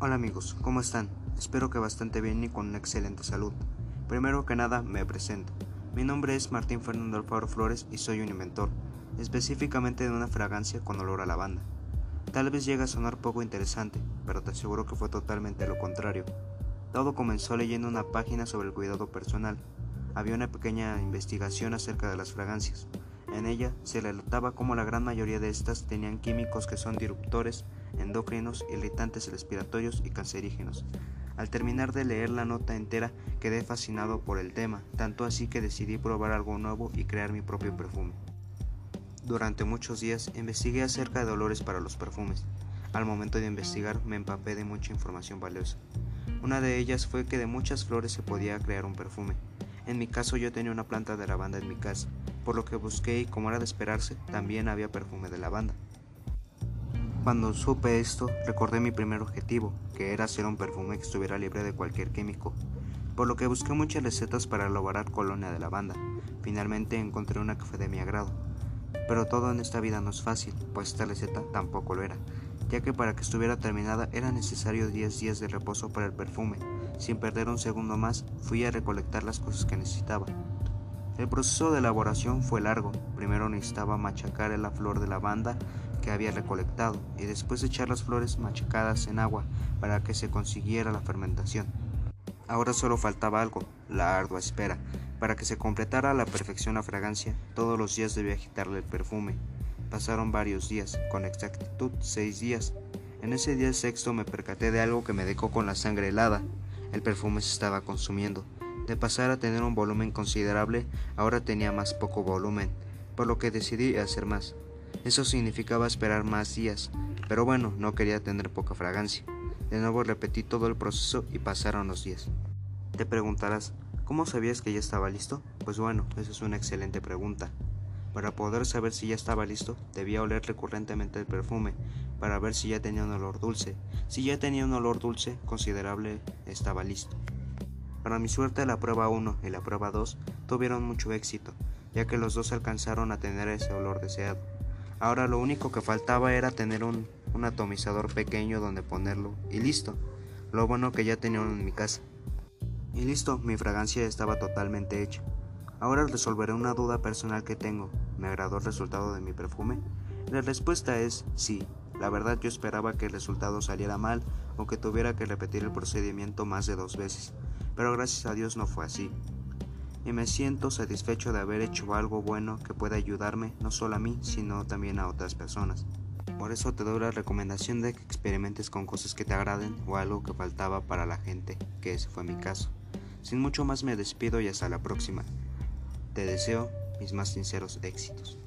Hola amigos, ¿cómo están? Espero que bastante bien y con una excelente salud. Primero que nada, me presento. Mi nombre es Martín Fernando Alfaro Flores y soy un inventor, específicamente de una fragancia con olor a lavanda. Tal vez llegue a sonar poco interesante, pero te aseguro que fue totalmente lo contrario. Todo comenzó leyendo una página sobre el cuidado personal. Había una pequeña investigación acerca de las fragancias. En ella se relataba cómo la gran mayoría de estas tenían químicos que son disruptores, endocrinos, irritantes respiratorios y cancerígenos. Al terminar de leer la nota entera quedé fascinado por el tema, tanto así que decidí probar algo nuevo y crear mi propio perfume. Durante muchos días investigué acerca de olores para los perfumes. Al momento de investigar me empapé de mucha información valiosa. Una de ellas fue que de muchas flores se podía crear un perfume. En mi caso yo tenía una planta de lavanda en mi casa por lo que busqué y como era de esperarse, también había perfume de lavanda. Cuando supe esto, recordé mi primer objetivo, que era hacer un perfume que estuviera libre de cualquier químico, por lo que busqué muchas recetas para elaborar colonia de lavanda. Finalmente encontré una que fue de mi agrado. Pero todo en esta vida no es fácil, pues esta receta tampoco lo era, ya que para que estuviera terminada era necesario 10 días de reposo para el perfume. Sin perder un segundo más, fui a recolectar las cosas que necesitaba. El proceso de elaboración fue largo. Primero necesitaba machacar la flor de lavanda que había recolectado y después echar las flores machacadas en agua para que se consiguiera la fermentación. Ahora solo faltaba algo, la ardua espera. Para que se completara a la perfección la fragancia, todos los días debía agitarle el perfume. Pasaron varios días, con exactitud seis días. En ese día sexto me percaté de algo que me dejó con la sangre helada. El perfume se estaba consumiendo. De pasar a tener un volumen considerable, ahora tenía más poco volumen, por lo que decidí hacer más. Eso significaba esperar más días, pero bueno, no quería tener poca fragancia. De nuevo repetí todo el proceso y pasaron los días. Te preguntarás, ¿cómo sabías que ya estaba listo? Pues bueno, esa es una excelente pregunta. Para poder saber si ya estaba listo, debía oler recurrentemente el perfume, para ver si ya tenía un olor dulce. Si ya tenía un olor dulce considerable, estaba listo. Para mi suerte la prueba 1 y la prueba 2 tuvieron mucho éxito, ya que los dos alcanzaron a tener ese olor deseado. Ahora lo único que faltaba era tener un, atomizador pequeño donde ponerlo y listo. Lo bueno que ya tenía en mi casa. Y listo, mi fragancia estaba totalmente hecha. Ahora resolveré una duda personal que tengo. ¿Me agradó el resultado de mi perfume? La respuesta es sí. La verdad yo esperaba que el resultado saliera mal o que tuviera que repetir el procedimiento más de dos veces pero gracias a Dios no fue así. Y me siento satisfecho de haber hecho algo bueno que pueda ayudarme no solo a mí, sino también a otras personas. Por eso te doy la recomendación de que experimentes con cosas que te agraden o algo que faltaba para la gente, que ese fue mi caso. Sin mucho más me despido y hasta la próxima. Te deseo mis más sinceros éxitos.